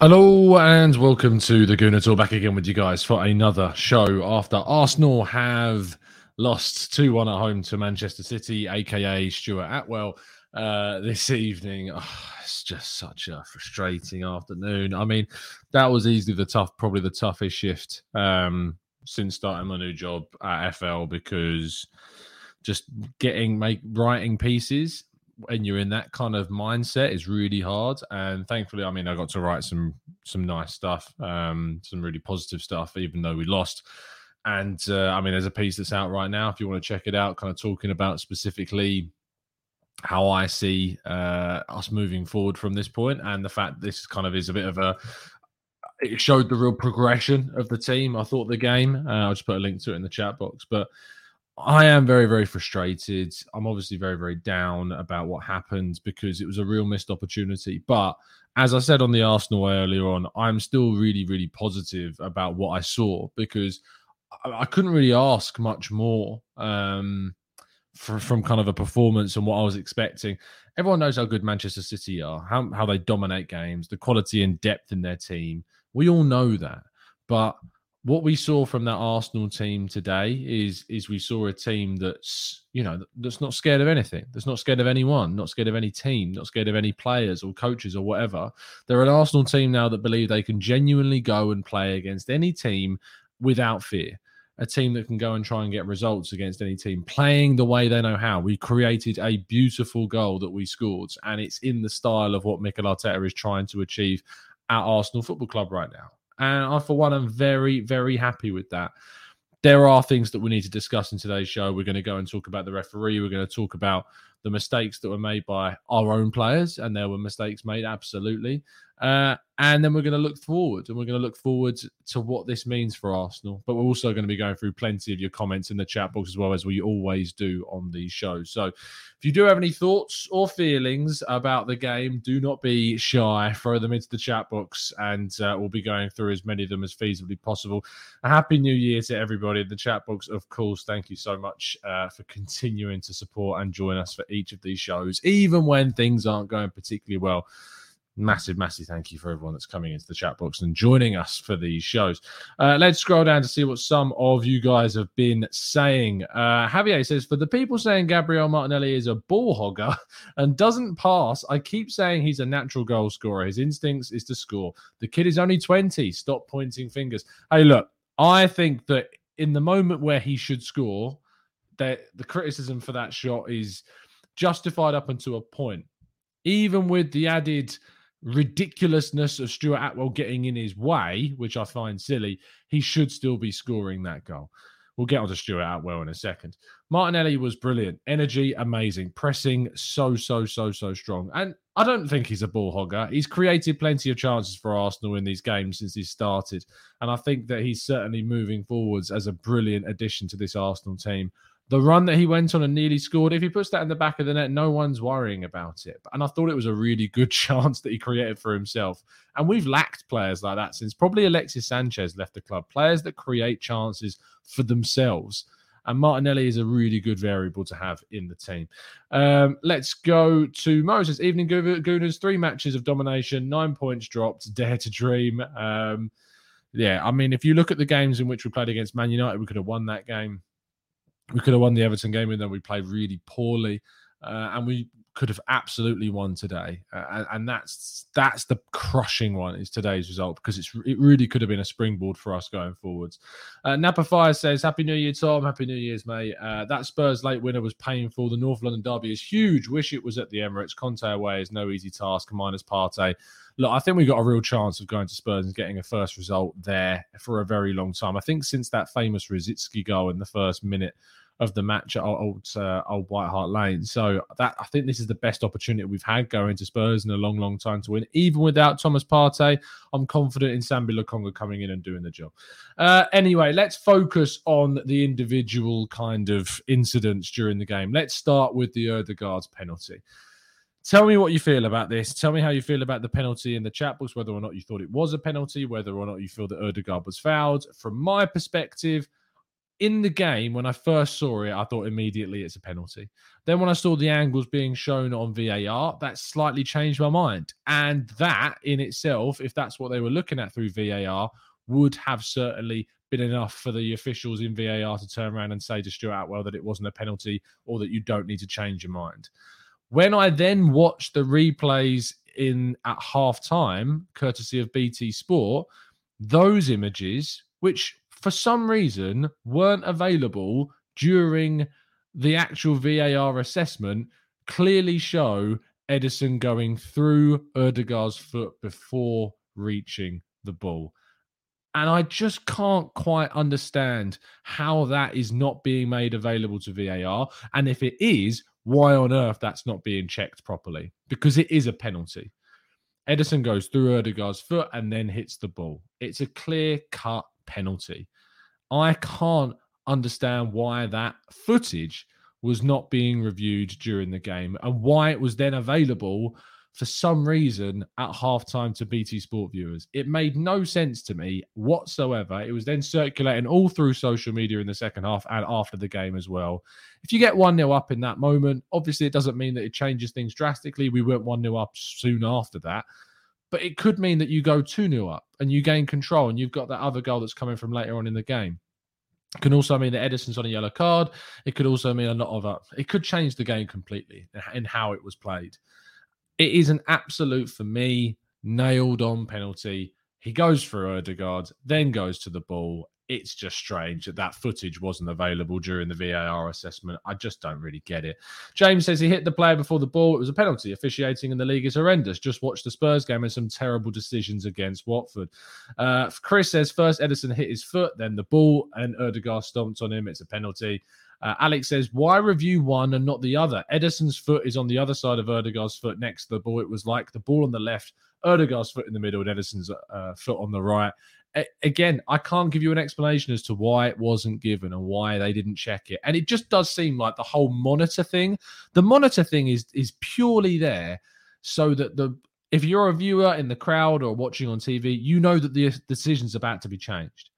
Hello and welcome to the Gooner Talk. Back again with you guys for another show after Arsenal have lost 2 1 at home to Manchester City, aka Stuart Atwell, uh, this evening. Oh, it's just such a frustrating afternoon. I mean, that was easily the tough, probably the toughest shift um, since starting my new job at FL because just getting make writing pieces when you're in that kind of mindset is really hard. And thankfully, I mean, I got to write some some nice stuff, um, some really positive stuff, even though we lost. And uh, I mean, there's a piece that's out right now if you want to check it out, kind of talking about specifically how I see uh, us moving forward from this point, and the fact this kind of is a bit of a. It showed the real progression of the team. I thought the game. Uh, I'll just put a link to it in the chat box, but I am very, very frustrated. I'm obviously very, very down about what happened because it was a real missed opportunity. But as I said on the Arsenal earlier on, I'm still really, really positive about what I saw because I, I couldn't really ask much more um, for, from kind of a performance and what I was expecting. Everyone knows how good Manchester City are, how, how they dominate games, the quality and depth in their team. We all know that. But what we saw from that Arsenal team today is is we saw a team that's you know that's not scared of anything, that's not scared of anyone, not scared of any team, not scared of any players or coaches or whatever. They're an Arsenal team now that believe they can genuinely go and play against any team without fear. A team that can go and try and get results against any team, playing the way they know how. We created a beautiful goal that we scored, and it's in the style of what Mikel Arteta is trying to achieve at Arsenal Football Club right now. And I, for one, am very, very happy with that. There are things that we need to discuss in today's show. We're going to go and talk about the referee. We're going to talk about the mistakes that were made by our own players, and there were mistakes made, absolutely. Uh, and then we're going to look forward and we're going to look forward to what this means for Arsenal. But we're also going to be going through plenty of your comments in the chat box as well as we always do on these shows. So if you do have any thoughts or feelings about the game, do not be shy. Throw them into the chat box and uh, we'll be going through as many of them as feasibly possible. A happy new year to everybody in the chat box, of course. Thank you so much uh, for continuing to support and join us for each of these shows, even when things aren't going particularly well massive, massive thank you for everyone that's coming into the chat box and joining us for these shows. Uh, let's scroll down to see what some of you guys have been saying. Uh, Javier says, For the people saying Gabriel Martinelli is a ball hogger and doesn't pass, I keep saying he's a natural goal scorer. His instincts is to score. The kid is only 20. Stop pointing fingers. Hey, look, I think that in the moment where he should score, that the criticism for that shot is justified up until a point. Even with the added ridiculousness of Stuart Atwell getting in his way, which I find silly, he should still be scoring that goal. We'll get on to Stuart Atwell in a second. Martinelli was brilliant. Energy, amazing. Pressing, so, so, so, so strong. And I don't think he's a ball hogger. He's created plenty of chances for Arsenal in these games since he started. And I think that he's certainly moving forwards as a brilliant addition to this Arsenal team. The run that he went on and nearly scored, if he puts that in the back of the net, no one's worrying about it. And I thought it was a really good chance that he created for himself. And we've lacked players like that since probably Alexis Sanchez left the club. Players that create chances for themselves. And Martinelli is a really good variable to have in the team. Um, let's go to Moses. Evening Gooners, three matches of domination, nine points dropped, dare to dream. Um, yeah, I mean, if you look at the games in which we played against Man United, we could have won that game. We could have won the Everton game, and then we played really poorly. Uh, and we could have absolutely won today, uh, and, that's that's the crushing one is today's result because it's it really could have been a springboard for us going forwards. Uh, Napa Fire says, "Happy New Year, Tom. Happy New Year's, mate. Uh, that Spurs late winner was painful. The North London derby is huge. Wish it was at the Emirates. Conte away is no easy task. Minus Partey. Look, I think we got a real chance of going to Spurs and getting a first result there for a very long time. I think since that famous Rosicky goal in the first minute." Of the match at old uh, old White Hart Lane. So that I think this is the best opportunity we've had going to Spurs in a long, long time to win. Even without Thomas Partey, I'm confident in Sambi Lokonga coming in and doing the job. Uh, anyway, let's focus on the individual kind of incidents during the game. Let's start with the Ødegaard's penalty. Tell me what you feel about this. Tell me how you feel about the penalty in the chat box, whether or not you thought it was a penalty, whether or not you feel that Ødegaard was fouled. From my perspective, in the game, when I first saw it, I thought immediately it's a penalty. Then when I saw the angles being shown on VAR, that slightly changed my mind. And that in itself, if that's what they were looking at through VAR, would have certainly been enough for the officials in VAR to turn around and say to Stuart Atwell that it wasn't a penalty or that you don't need to change your mind. When I then watched the replays in at half time, courtesy of BT Sport, those images, which for some reason weren't available during the actual VAR assessment clearly show Ederson going through Ødegaard's foot before reaching the ball. And I just can't quite understand how that is not being made available to VAR. And if it is, why on earth that's not being checked properly? Because it is a penalty. Ederson goes through Ødegaard's foot and then hits the ball. It's a clear cut penalty. I can't understand why that footage was not being reviewed during the game and why it was then available for some reason at halftime to BT Sport viewers. It made no sense to me whatsoever. It was then circulating all through social media in the second half and after the game as well. If you get 1 0 up in that moment, obviously it doesn't mean that it changes things drastically. We went 1 0 up soon after that but it could mean that you go 2 0 up and you gain control and you've got that other goal that's coming from later on in the game. It can also mean that Ederson's on a yellow card. It could also mean a lot of uh, it could change the game completely in how it was played. It is an absolute for me nailed on penalty. He goes for Ødegaard, then goes to the ball, it's just strange that that footage wasn't available during the VAR assessment. I just don't really get it. James says he hit the player before the ball. It was a penalty. Officiating in the league is horrendous. Just watch the Spurs game and some terrible decisions against Watford. Uh, Chris says first Ederson hit his foot, then the ball, and Ødegaard stomped on him. It's a penalty. Uh, Alex says, why review one and not the other? Ederson's foot is on the other side of Ødegaard's foot next to the ball. It was like the ball on the left, Ødegaard's foot in the middle, and Ederson's uh, foot on the right again, I can't give you an explanation as to why it wasn't given and why they didn't check it. And it just does seem like the whole monitor thing. The monitor thing is is purely there so that the if you're a viewer in the crowd or watching on TV, you know that the decision's about to be changed.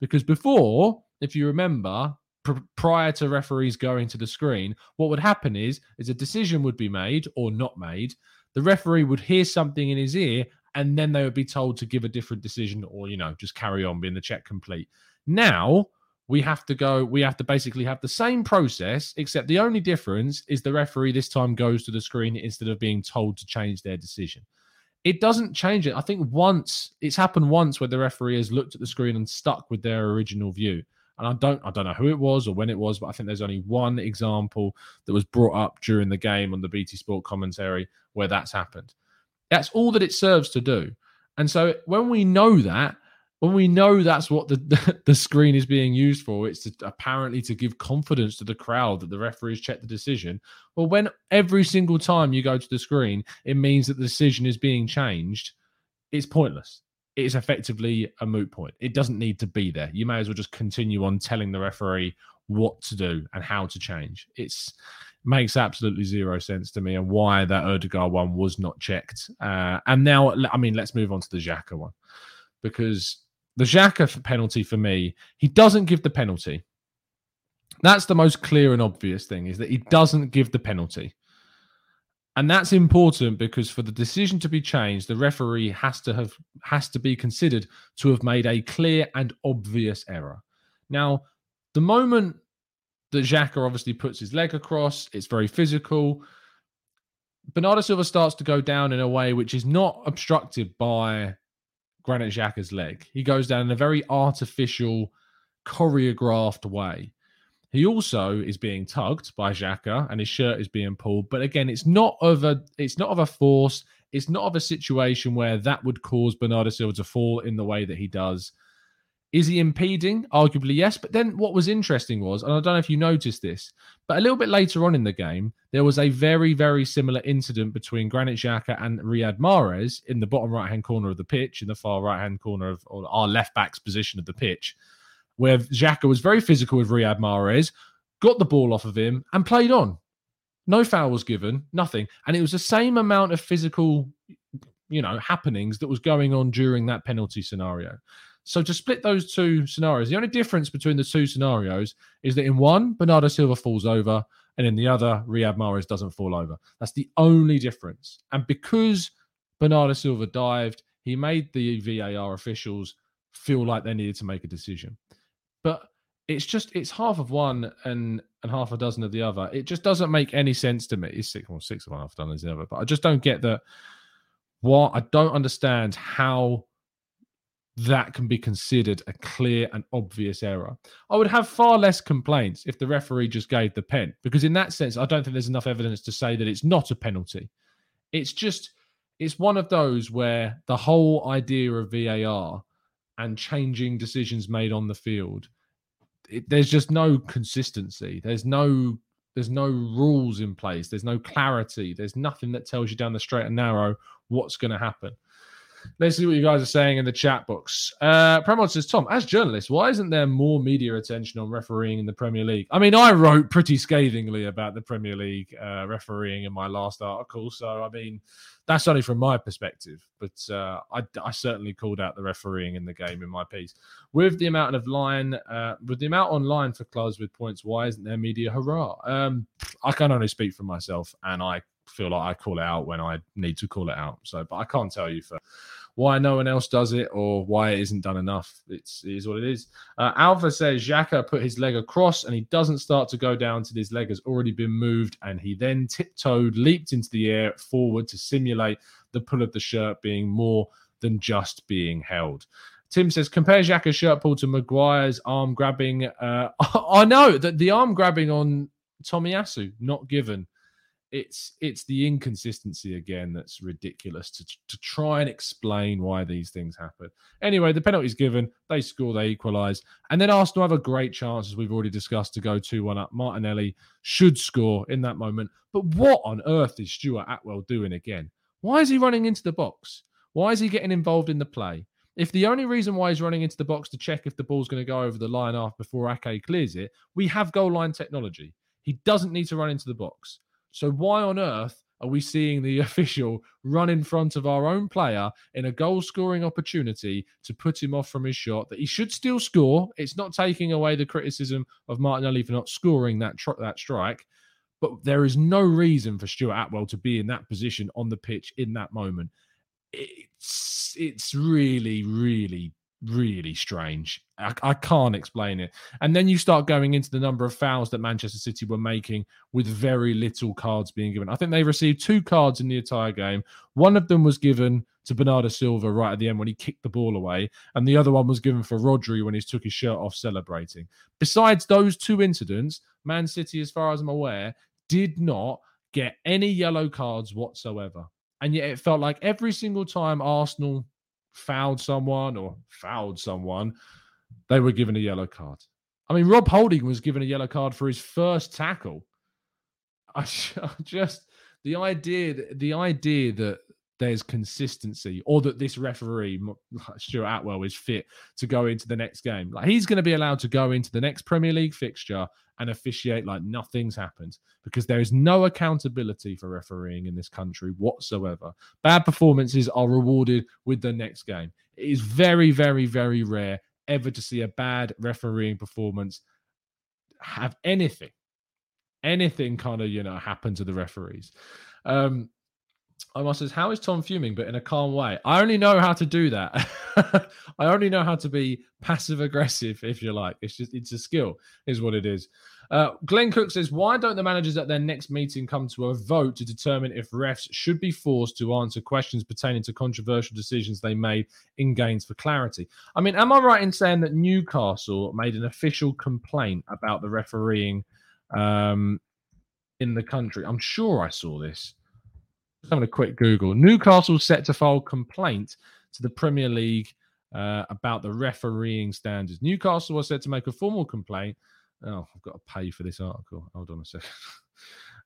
Because before, if you remember, pr- prior to referees going to the screen, what would happen is is a decision would be made or not made. The referee would hear something in his ear and then they would be told to give a different decision or you know just carry on being the check complete. Now we have to go we have to basically have the same process except the only difference is the referee this time goes to the screen instead of being told to change their decision. It doesn't change it. I think once it's happened once where the referee has looked at the screen and stuck with their original view. And I don't I don't know who it was or when it was, but I think there's only one example that was brought up during the game on the BT Sport commentary where that's happened. That's all that it serves to do. And so when we know that, when we know that's what the, the, screen is being used for, it's to, apparently to give confidence to the crowd that the referees checked the decision. Well, when every single time you go to the screen, it means that the decision is being changed, it's pointless. It is effectively a moot point. It doesn't need to be there. You may as well just continue on telling the referee what to do and how to change. It's makes absolutely zero sense to me and why that Ødegaard one was not checked. Uh, and now, I mean, let's move on to the Xhaka one because the Xhaka penalty for me, he doesn't give the penalty. That's the most clear and obvious thing is that he doesn't give the penalty. And that's important because for the decision to be changed, the referee has to have has to be considered to have made a clear and obvious error. Now, the moment that Xhaka obviously puts his leg across, it's very physical. Bernardo Silva starts to go down in a way which is not obstructed by Granit Xhaka's leg. He goes down in a very artificial, choreographed way. He also is being tugged by Xhaka and his shirt is being pulled. But again, it's not of a it's not of a force. It's not of a situation where that would cause Bernardo Silva to fall in the way that he does. Is he impeding? Arguably, yes. But then what was interesting was, and I don't know if you noticed this, but a little bit later on in the game, there was a very, very similar incident between Granit Xhaka and Riyad Mahrez in the bottom right hand corner of the pitch, in the far right hand corner of our left back's position of the pitch where Xhaka was very physical with Riyad Mahrez, got the ball off of him, and played on. No foul was given, nothing. And it was the same amount of physical, you know, happenings that was going on during that penalty scenario. So to split those two scenarios, the only difference between the two scenarios is that in one, Bernardo Silva falls over, and in the other, Riyad Mahrez doesn't fall over. That's the only difference. And because Bernardo Silva dived, he made the VAR officials feel like they needed to make a decision but it's just it's half of one and and half a dozen of the other. It just doesn't make any sense to me. It's six well, six of one half dozen of the other, but I just don't get that. What I don't understand how that can be considered a clear and obvious error. I would have far less complaints if the referee just gave the pen, because in that sense, I don't think there's enough evidence to say that it's not a penalty. It's just, it's one of those where the whole idea of VAR and changing decisions made on the field it, there's just no consistency. There's no there's no rules in place. There's no clarity. There's nothing that tells you down the straight and narrow what's going to happen. Let's see what you guys are saying in the chat box. Uh, Premod says, Tom, as journalists, why isn't there more media attention on refereeing in the Premier League? I mean, I wrote pretty scathingly about the Premier League uh, refereeing in my last article. So, I mean, that's only from my perspective. But uh, I, I, certainly called out the refereeing in the game in my piece. With the amount of line, uh, with the amount online for clubs with points, why isn't there media hurrah? Um, I can only speak for myself, and I feel like I call it out when I need to call it out. So, but I can't tell you for why no one else does it or why it isn't done enough. It's, it is what it is. Uh, Alpha says Xhaka put his leg across and he doesn't start to go down till his leg has already been moved. And he then tiptoed, leaped into the air forward to simulate the pull of the shirt being more than just being held. Tim says, compare Xhaka's shirt pull to Maguire's arm grabbing. Uh, I know that the arm grabbing on Tomiyasu, not given it's it's the inconsistency again that's ridiculous to to try and explain why these things happen. Anyway, the penalty's given, they score, they equalise, and then Arsenal have a great chance, as we've already discussed, to go two one up. Martinelli should score in that moment, but what on earth is Stuart Atwell doing again? Why is he running into the box? Why is he getting involved in the play? If the only reason why he's running into the box to check if the ball's going to go over the line after before Ake clears it, we have goal line technology. He doesn't need to run into the box. So why on earth are we seeing the official run in front of our own player in a goal scoring opportunity to put him off from his shot that he should still score? It's not taking away the criticism of Martinelli for not scoring that tr- that strike, but there is no reason for Stuart Atwell to be in that position on the pitch in that moment. It's it's really really really strange. I, I, can't explain it. And then you start going into the number of fouls that Manchester City were making with very little cards being given. I think they received two cards in the entire game. One of them was given to Bernardo Silva right at the end when he kicked the ball away, and the other one was given for Rodri when he took his shirt off celebrating. Besides those two incidents, Man City, as far as I'm aware, did not get any yellow cards whatsoever. And yet it felt like every single time Arsenal fouled someone or fouled someone, they were given a yellow card. I mean, Rob Holding was given a yellow card for his first tackle. I just the idea the idea that there's consistency or that this referee Stuart Atwell is fit to go into the next game. Like he's going to be allowed to go into the next Premier League fixture and officiate like nothing's happened because there is no accountability for refereeing in this country whatsoever. Bad performances are rewarded with the next game. It is very very very rare ever to see a bad refereeing performance have anything anything kind of you know happen to the referees. Um, Omar says, How is Tom fuming, but in a calm way? I only know how to do that. I only know how to be passive aggressive, if you like. It's just, it's a skill, is what it is. Uh, Glenn Cook says, Why don't the managers at their next meeting come to a vote to determine if refs should be forced to answer questions pertaining to controversial decisions they made in games for clarity? I mean, am I right in saying that Newcastle made an official complaint about the refereeing um, in the country? I'm sure I saw this having a quick Google. Newcastle set to file complaint to the Premier League uh, about the refereeing standards. Newcastle was set to make a formal complaint. Oh, I've got to pay for this article. Hold on a second.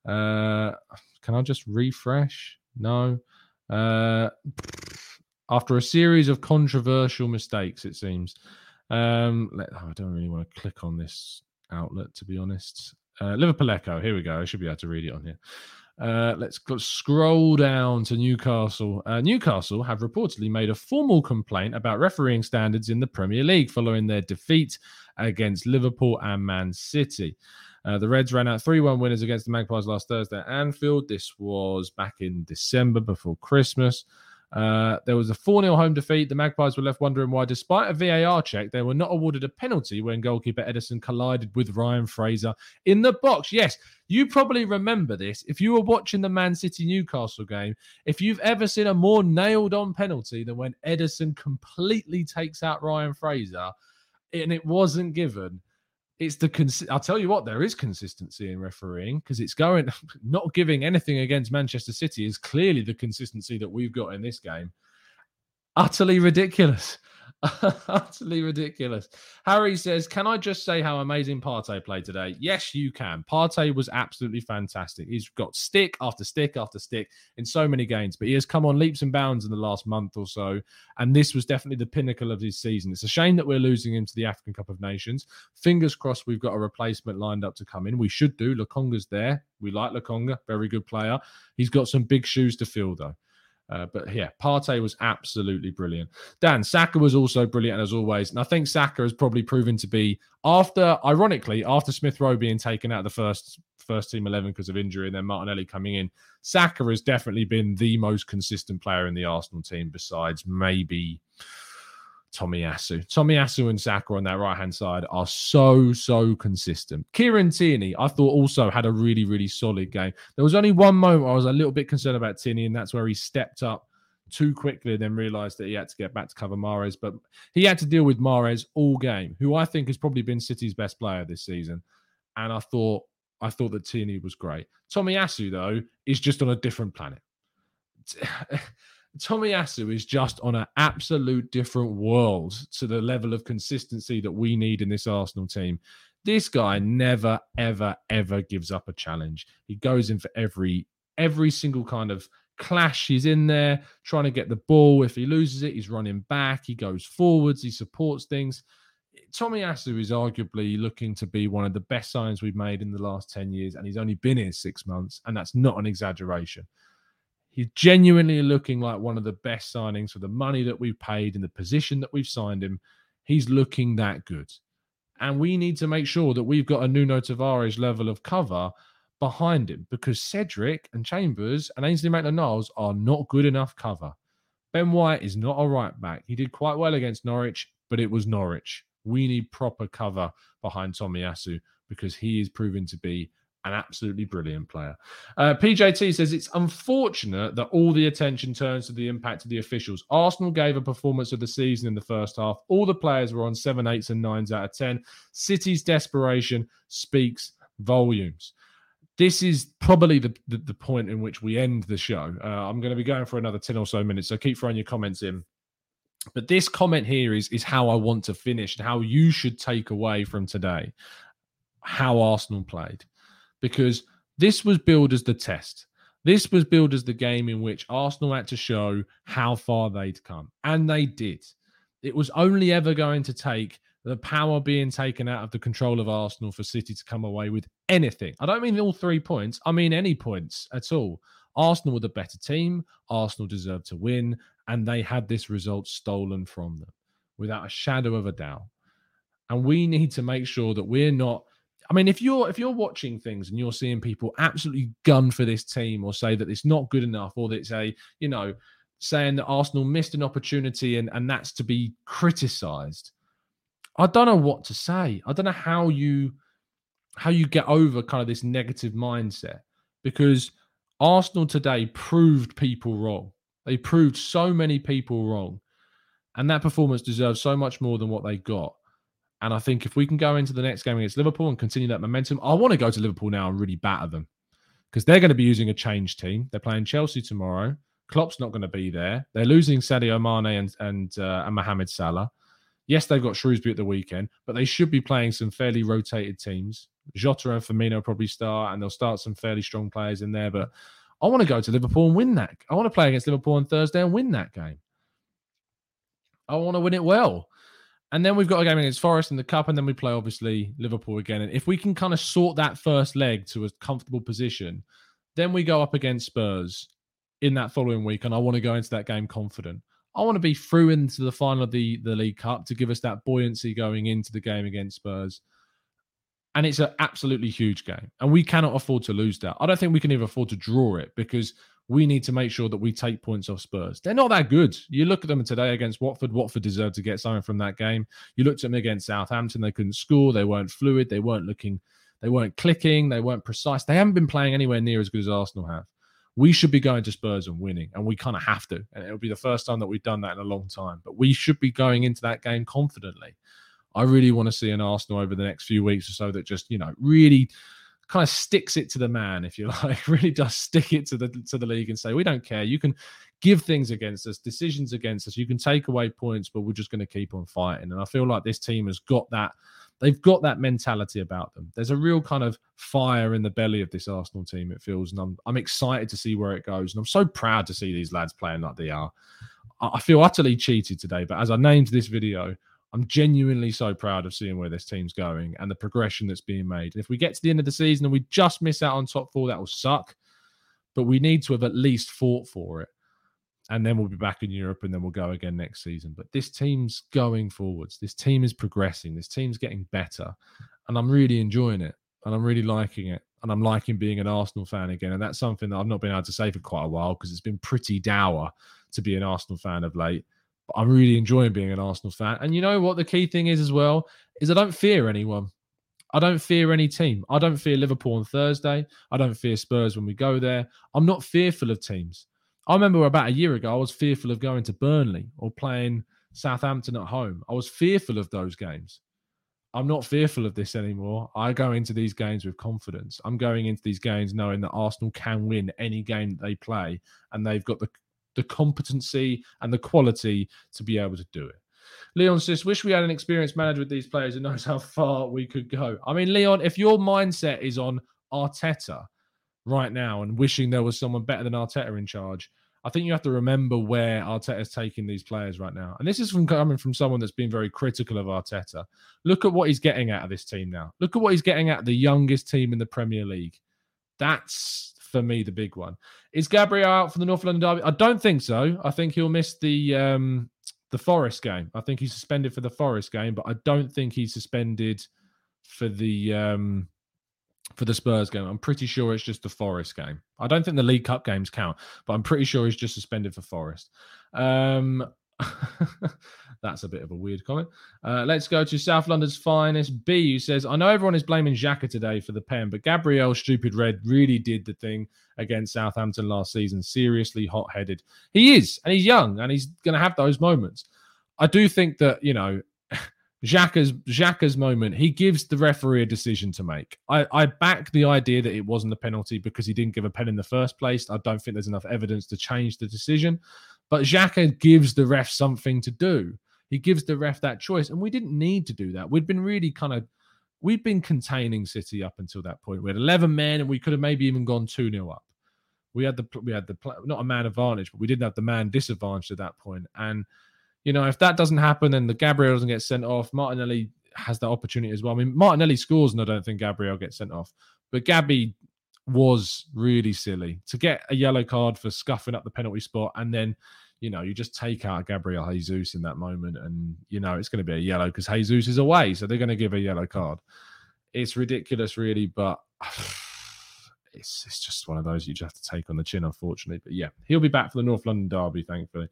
Uh, can I just refresh? No. Uh, after a series of controversial mistakes, it seems. Um, let, oh, I don't really want to click on this outlet, to be honest. Uh, Liverpool Echo. Here we go. I should be able to read it on here. Uh, let's scroll down to Newcastle. Uh, Newcastle have reportedly made a formal complaint about refereeing standards in the Premier League following their defeat against Liverpool and Man City. Uh, the Reds ran out 3 1 winners against the Magpies last Thursday at Anfield. This was back in December before Christmas. Uh, there was a 4 0 home defeat. The Magpies were left wondering why, despite a VAR check, they were not awarded a penalty when goalkeeper Ederson collided with Ryan Fraser in the box. Yes, you probably remember this. If you were watching the Man City Newcastle game, if you've ever seen a more nailed on penalty than when Ederson completely takes out Ryan Fraser and it wasn't given, it's the cons- I'll tell you what, there is consistency in refereeing because it's going not giving anything against Manchester City is clearly the consistency that we've got in this game. Utterly ridiculous. Utterly ridiculous. Harry says, Can I just say how amazing Partey played today? Yes, you can. Partey was absolutely fantastic. He's got stick after stick after stick in so many games, but he has come on leaps and bounds in the last month or so. And this was definitely the pinnacle of his season. It's a shame that we're losing him to the African Cup of Nations. Fingers crossed we've got a replacement lined up to come in. We should do. Lokonga's there. We like Lokonga, very good player. He's got some big shoes to fill, though. Uh, but yeah, Partey was absolutely brilliant. Dan Saka was also brilliant as always, and I think Saka has probably proven to be after, ironically, after Smith Rowe being taken out of the first first team eleven because of injury, and then Martinelli coming in. Saka has definitely been the most consistent player in the Arsenal team, besides maybe Tomiyasu. Tommy Asu and Saka on that right hand side are so, so consistent. Kieran Tierney, I thought also had a really, really solid game. There was only one moment I was a little bit concerned about Tierney, and that's where he stepped up too quickly and then realized that he had to get back to cover Mahrez. But he had to deal with Mahrez all game, who I think has probably been City's best player this season. And I thought I thought that Tierney was great. Tomiyasu, though, is just on a different planet. Tomiyasu is just on an absolute different world to the level of consistency that we need in this Arsenal team. This guy never, ever, ever gives up a challenge. He goes in for every every single kind of clash. He's in there trying to get the ball. If he loses it, he's running back. He goes forwards. He supports things. Tommy Tomiyasu is arguably looking to be one of the best signs we've made in the last 10 years, and he's only been here six months, and that's not an exaggeration. He's genuinely looking like one of the best signings for the money that we've paid and the position that we've signed him. He's looking that good. And we need to make sure that we've got a Nuno Tavares level of cover behind him because Cedric and Chambers and Ainsley Maitland-Niles are not good enough cover. Ben White is not a right back. He did quite well against Norwich, but it was Norwich. We need proper cover behind Tomiyasu because he is proving to be an absolutely brilliant player. Uh, PJT says it's unfortunate that all the attention turns to the impact of the officials. Arsenal gave a performance of the season in the first half. All the players were on seven, eights, and nines out of 10. City's desperation speaks volumes. This is probably the, the, the point in which we end the show. Uh, I'm going to be going for another 10 or so minutes, so keep throwing your comments in. But this comment here is, is how I want to finish and how you should take away from today how Arsenal played because this was billed as the test. This was billed as the game in which Arsenal had to show how far they'd come, and they did. It was only ever going to take the power being taken out of the control of Arsenal for City to come away with anything. I don't mean all three points, I mean any points at all. Arsenal were the better team. Arsenal deserved to win, and they had this result stolen from them without a shadow of a doubt. And we need to make sure that we're not. I mean, if you're if you're watching things and you're seeing people absolutely gun for this team or say that it's not good enough or that it's a, you know, saying that Arsenal missed an opportunity and, and that's to be criticized. I don't know what to say. I don't know how you how you get over kind of this negative mindset because Arsenal today proved people wrong. They proved so many people wrong. And that performance deserves so much more than what they got. And I think if we can go into the next game against Liverpool and continue that momentum, I want to go to Liverpool now and really batter them because they're going to be using a change team. They're playing Chelsea tomorrow. Klopp's not going to be there. They're losing Sadio Mane and and, uh, and Mohamed Salah. Yes, they've got Shrewsbury at the weekend, but they should be playing some fairly rotated teams. Jota and Firmino probably start, and they'll start some fairly strong players in there. But I want to go to Liverpool and win that. I want to play against Liverpool on Thursday and win that game. I want to win it well. And then we've got a game against Forest in the Cup, and then we play obviously Liverpool again. And if we can kind of sort that first leg to a comfortable position, then we go up against Spurs in that following week. And I want to go into that game confident. I want to be through into the final of the, the League Cup to give us that buoyancy going into the game against Spurs and it's an absolutely huge game and we cannot afford to lose that i don't think we can even afford to draw it because we need to make sure that we take points off spurs. They're not that good. You look at them today against watford. Watford deserved to get something from that game. You looked at them against southampton. They couldn't score. They weren't fluid. They weren't looking they weren't clicking. They weren't precise. They haven't been playing anywhere near as good as arsenal have. We should be going to spurs and winning and we kind of have to and it'll be the first time that we've done that in a long time. But we should be going into that game confidently. I really want to see an Arsenal over the next few weeks or so that just, you know, really kind of sticks it to the man, if you like, really does stick it to the to the league and say, we don't care. You can give things against us, decisions against us. You can take away points, but we're just going to keep on fighting. And I feel like this team has got that. They've got that mentality about them. There's a real kind of fire in the belly of this Arsenal team. It feels, and I'm I'm excited to see where it goes. And I'm so proud to see these lads playing like they are. I feel utterly cheated today, but as I named this video, I'm genuinely so proud of seeing where this team's going and the progression that's being made. And if we get to the end of the season and we just miss out on top four, that will suck. But we need to have at least fought for it. And then we'll be back in Europe and then we'll go again next season. But this team's going forwards. This team is progressing. This team's getting better. And I'm really enjoying it. And I'm really liking it. And I'm liking being an Arsenal fan again. And that's something that I've not been able to say for quite a while because it's been pretty dour to be an Arsenal fan of late. I'm really enjoying being an Arsenal fan. And you know what the key thing is as well is I don't fear anyone. I don't fear any team. I don't fear Liverpool on Thursday. I don't fear Spurs when we go there. I'm not fearful of teams. I remember about a year ago, I was fearful of going to Burnley or playing Southampton at home. I was fearful of those games. I'm not fearful of this anymore. I go into these games with confidence. I'm going into these games knowing that Arsenal can win any game that they play, and they've got the the competency and the quality to be able to do it. Leon says, wish we had an experienced manager with these players who knows how far we could go. I mean, Leon, if your mindset is on Arteta right now and wishing there was someone better than Arteta in charge, I think you have to remember where Arteta is taking these players right now. And this is from coming from someone that's been very critical of Arteta. Look at what he's getting out of this team now. Look at what he's getting out of the youngest team in the Premier League. That's for me the big one. Is Gabriel out for the North London derby? I don't think so. I think he'll miss the um, the Forest game. I think he's suspended for the Forest game, but I don't think he's suspended for the um, for the Spurs game. I'm pretty sure it's just the Forest game. I don't think the League Cup games count, but I'm pretty sure he's just suspended for Forest. Um, That's a bit of a weird comment. Uh, let's go to South London's finest. B, who says, I know everyone is blaming Xhaka today for the pen, but Gabriel Stupid Red really did the thing against Southampton last season. Seriously hot headed. He is, and he's young, and he's going to have those moments. I do think that, you know, Xhaka's Xhaka's moment, he gives the referee a decision to make. I, I back the idea that it wasn't a penalty because he didn't give a pen in the first place. I don't think there's enough evidence to change the decision. But Xhaka gives the ref something to do. He gives the ref that choice. And we didn't need to do that. We'd been really kind of, we'd been containing City up until that point. We had 11 men and we could have maybe even gone 2 0 up. We had the we had the not a man advantage, but we didn't have the man disadvantage at that point. And you know, if that doesn't happen, then the Gabriel doesn't get sent off. Martinelli has that opportunity as well. I mean, Martinelli scores, and I don't think Gabriel gets sent off. But Gabby was really silly to get a yellow card for scuffing up the penalty spot, and then you know you just take out Gabriel Jesus in that moment, and you know it's going to be a yellow because Jesus is away, so they're going to give a yellow card. It's ridiculous, really, but. it's it's just one of those you just have to take on the chin, unfortunately. But yeah, he'll be back for the North London derby, thankfully.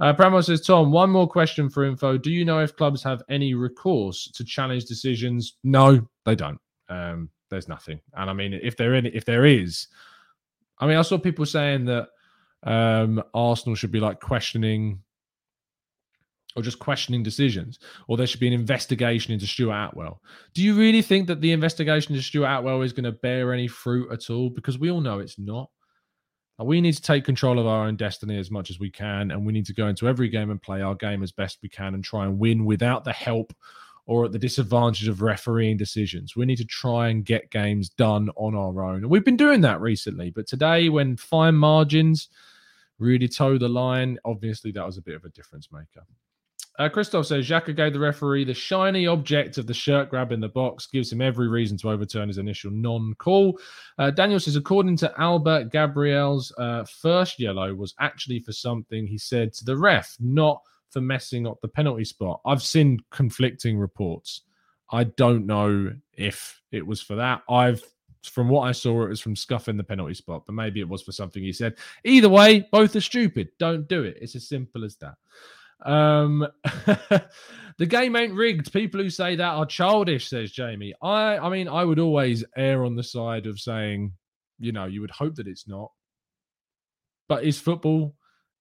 Uh, Pramo says, Tom, one more question for info. Do you know if clubs have any recourse to challenge decisions? No, they don't. Um, there's nothing. And I mean, if there any, if there is, I mean, I saw people saying that um, Arsenal should be like questioning or just questioning decisions, or there should be an investigation into Stuart Atwell. Do you really think that the investigation into Stuart Atwell is going to bear any fruit at all? Because we all know it's not. We need to take control of our own destiny as much as we can, and we need to go into every game and play our game as best we can and try and win without the help or at the disadvantage of refereeing decisions. We need to try and get games done on our own. And we've been doing that recently, but today, when fine margins really toe the line, obviously that was a bit of a difference maker. Uh, Christoph says Xhaka gave the referee the shiny object of the shirt grab in the box, gives him every reason to overturn his initial non call. Uh, Daniel says, according to Albert Gabriel's uh, first yellow was actually for something he said to the ref, not for messing up the penalty spot. I've seen conflicting reports. I don't know if it was for that. I've from what I saw, it was from scuffing the penalty spot, but maybe it was for something he said. Either way, both are stupid. Don't do it. It's as simple as that. Um, the game ain't rigged. People who say that are childish, says Jamie. I, I mean, I would always err on the side of saying, you know, you would hope that it's not. But is football,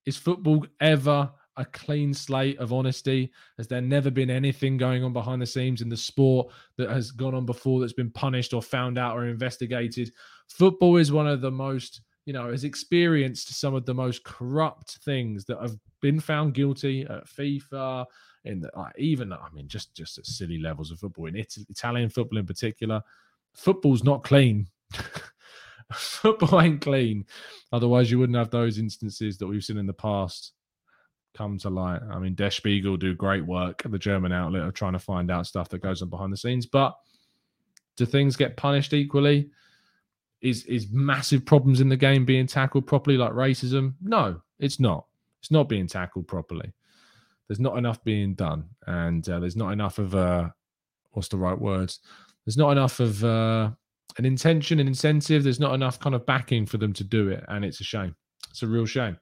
is football ever a clean slate of honesty? Has there never been anything going on behind the scenes in the sport that has gone on before that's been punished or found out or investigated? Football is one of the most you know, has experienced some of the most corrupt things that have been found guilty at FIFA, in the, uh, even I mean, just just at silly levels of football in Italy, Italian football in particular. Football's not clean. football ain't clean. Otherwise, you wouldn't have those instances that we've seen in the past come to light. I mean, Der Spiegel do great work at the German outlet of trying to find out stuff that goes on behind the scenes. But do things get punished equally? is is massive problems in the game being tackled properly, like racism? No, it's not. It's not being tackled properly. There's not enough being done, and uh, there's not enough of uh, what's the right words? There's not enough of uh, an intention, an incentive. There's not enough kind of backing for them to do it, and it's a shame. It's a real shame.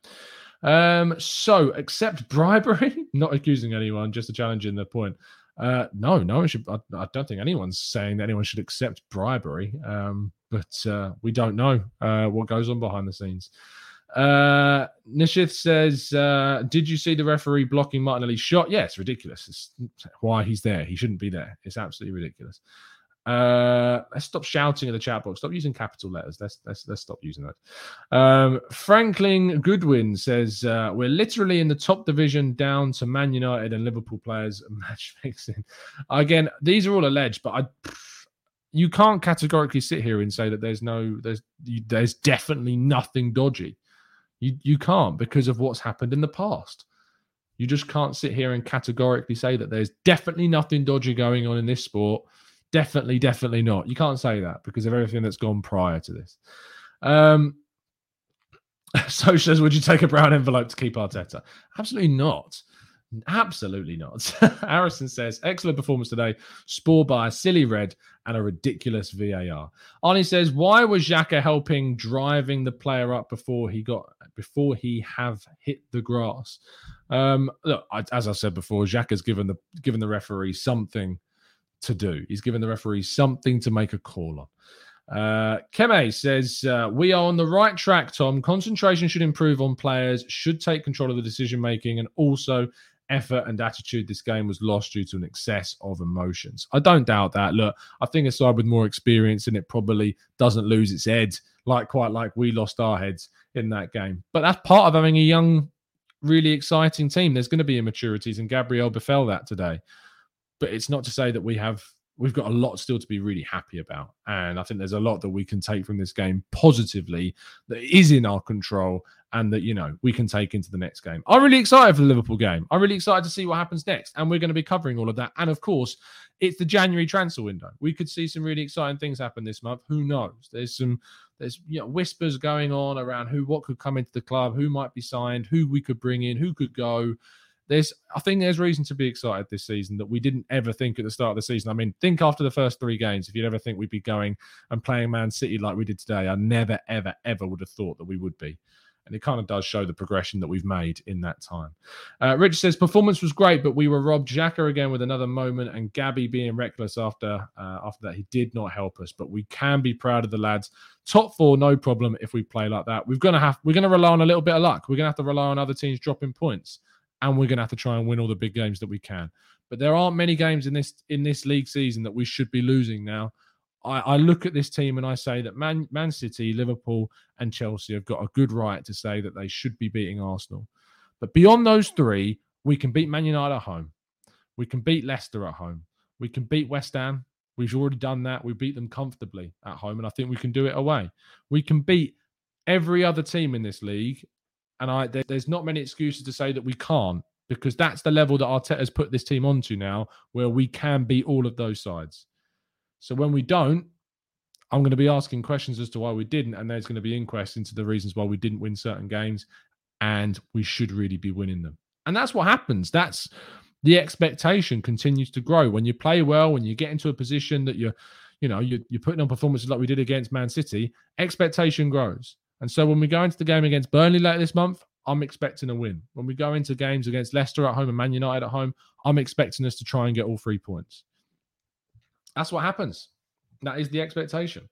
Um, so accept bribery, not accusing anyone, just challenging the point. Uh, no, no one should. I, I, don't think anyone's saying that anyone should accept bribery. Um, but uh, we don't know uh, what goes on behind the scenes. Uh, Nishith says, uh, "Did you see the referee blocking Martinelli's shot? Yeah, ridiculous. It's why he's there. He shouldn't be there. It's absolutely ridiculous." Uh, let's stop shouting in the chat box. Stop using capital letters. Let's let's let's stop using that. Um, Franklin Goodwin says uh, we're literally in the top division, down to Man United and Liverpool players match fixing. Again, these are all alleged, but I you can't categorically sit here and say that there's no there's there's definitely nothing dodgy. You you can't because of what's happened in the past. You just can't sit here and categorically say that there's definitely nothing dodgy going on in this sport. Definitely, definitely not. You can't say that because of everything that's gone prior to this. Um, so says, would you take a brown envelope to keep Arteta? Absolutely not. Absolutely not. Harrison says, excellent performance today, spoiled by a silly red and a ridiculous VAR. Arnie says, why was Xhaka helping driving the player up before he got before he have hit the grass? Um, look, as I said before, Xhaka's given the given the referee something to do. He's given the referee something to make a call on. Uh, Keme says, uh, We are on the right track, Tom. Concentration should improve on players, should take control of the decision making, and also effort and attitude this game was lost due to an excess of emotions. I don't doubt that. Look, I think a side with more experience in it probably doesn't lose its head like quite like we lost our heads in that game. But that's part of having a young, really exciting team. There's going to be immaturities, and Gabriel befell that today. But it's not to say that we have we've got a lot still to be really happy about. And I think there's a lot that we can take from this game positively that is in our control and that, you know, we can take into the next game. I'm really excited for the Liverpool game. I'm really excited to see what happens next. And we're going to be covering all of that. And of course, it's the January transfer window. We could see some really exciting things happen this month. Who knows? There's some there's you know whispers going on around who what could come into the club, who might be signed, who we could bring in, who could go there's I think there's reason to be excited this season that we didn't ever think at the start of the season. I mean, think after the first three games, if you'd ever think we'd be going and playing Man City like we did today, I never, ever, ever would have thought that we would be. And it kind of does show the progression that we've made in that time. Uh, Rich says performance was great, but we were robbed. Xhaka again with another moment, and Gabby being reckless after uh, after that. He did not help us, but we can be proud of the lads. Top four, no problem if we play like that. We're gonna have we're gonna rely on a little bit of luck. We're gonna have to rely on other teams dropping points and we're going to have to try and win all the big games that we can. But there aren't many games in this in this league season that we should be losing now. I, I, look at this team and I say that Man, Man City, Liverpool, and Chelsea have got a good right to say that they should be beating Arsenal. But beyond those three, we can beat Man United at home. We can beat Leicester at home. We can beat West Ham. We've already done that. We beat them comfortably at home, and I think we can do it away. We can beat every other team in this league and I there, there's not many excuses to say that we can't because that's the level that Arteta's put this team onto now, where we can beat all of those sides. So when we don't, I'm going to be asking questions as to why we didn't, and there's going to be inquests into the reasons why we didn't win certain games, and we should really be winning them. And that's what happens. That's the expectation continues to grow when you play well, when you get into a position that you're, you know, you're, you're putting on performances like we did against Man City. Expectation grows. And so when we go into the game against Burnley later this month, I'm expecting a win. When we go into games against Leicester at home and Man United at home, I'm expecting us to try and get all three points. That's what happens. That is the expectation.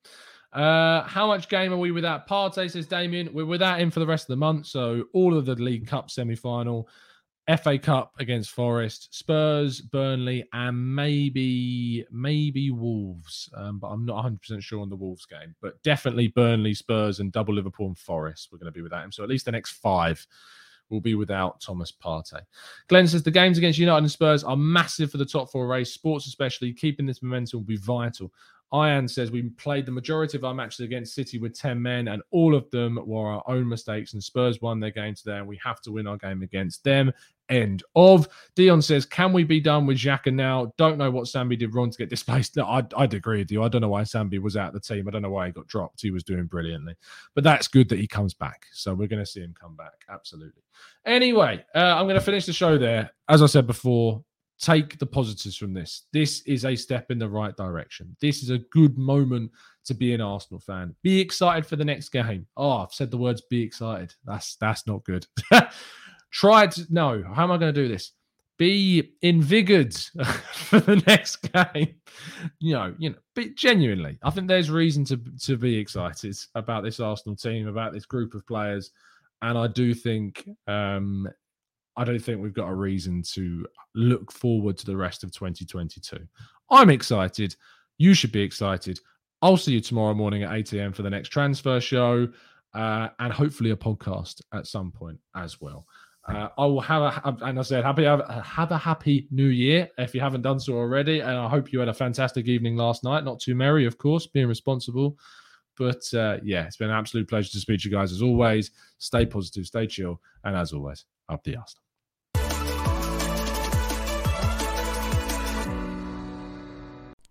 Uh, how much game are we without Partey, says Damien? We're without him for the rest of the month. So all of the League Cup semi final, FA Cup against Forest, Spurs, Burnley, and maybe maybe Wolves. Um, but I'm not 100 percent sure on the Wolves game. But definitely Burnley, Spurs, and double Liverpool and Forest. We're going to be without him. So at least the next five will be without Thomas Partey. Glenn says the games against United and Spurs are massive for the top four race. Spurs, especially keeping this momentum, will be vital. Ian says we played the majority of our matches against City with 10 men, and all of them were our own mistakes. And Spurs won their game today, and we have to win our game against them. End of. Dion says, Can we be done with Xhaka now? Don't know what Sambi did wrong to get displaced. No, I'd, I'd agree with you. I don't know why Sambi was out of the team. I don't know why he got dropped. He was doing brilliantly. But that's good that he comes back. So we're going to see him come back. Absolutely. Anyway, uh, I'm going to finish the show there. As I said before, take the positives from this. This is a step in the right direction. This is a good moment to be an Arsenal fan. Be excited for the next game. Oh, I've said the words be excited. That's that's not good. Try to no, how am I going to do this? Be invigorated for the next game. You know, you know, but genuinely, I think there's reason to to be excited about this Arsenal team, about this group of players. And I do think um, I don't think we've got a reason to look forward to the rest of 2022. I'm excited. You should be excited. I'll see you tomorrow morning at 8 a.m. for the next transfer show uh, and hopefully a podcast at some point as well. Uh, I will have a, and I said, happy have, a happy new year if you haven't done so already. And I hope you had a fantastic evening last night. Not too merry, of course, being responsible. But uh, yeah, it's been an absolute pleasure to speak to you guys as always. Stay positive, stay chill, and as always, up the Arsenal.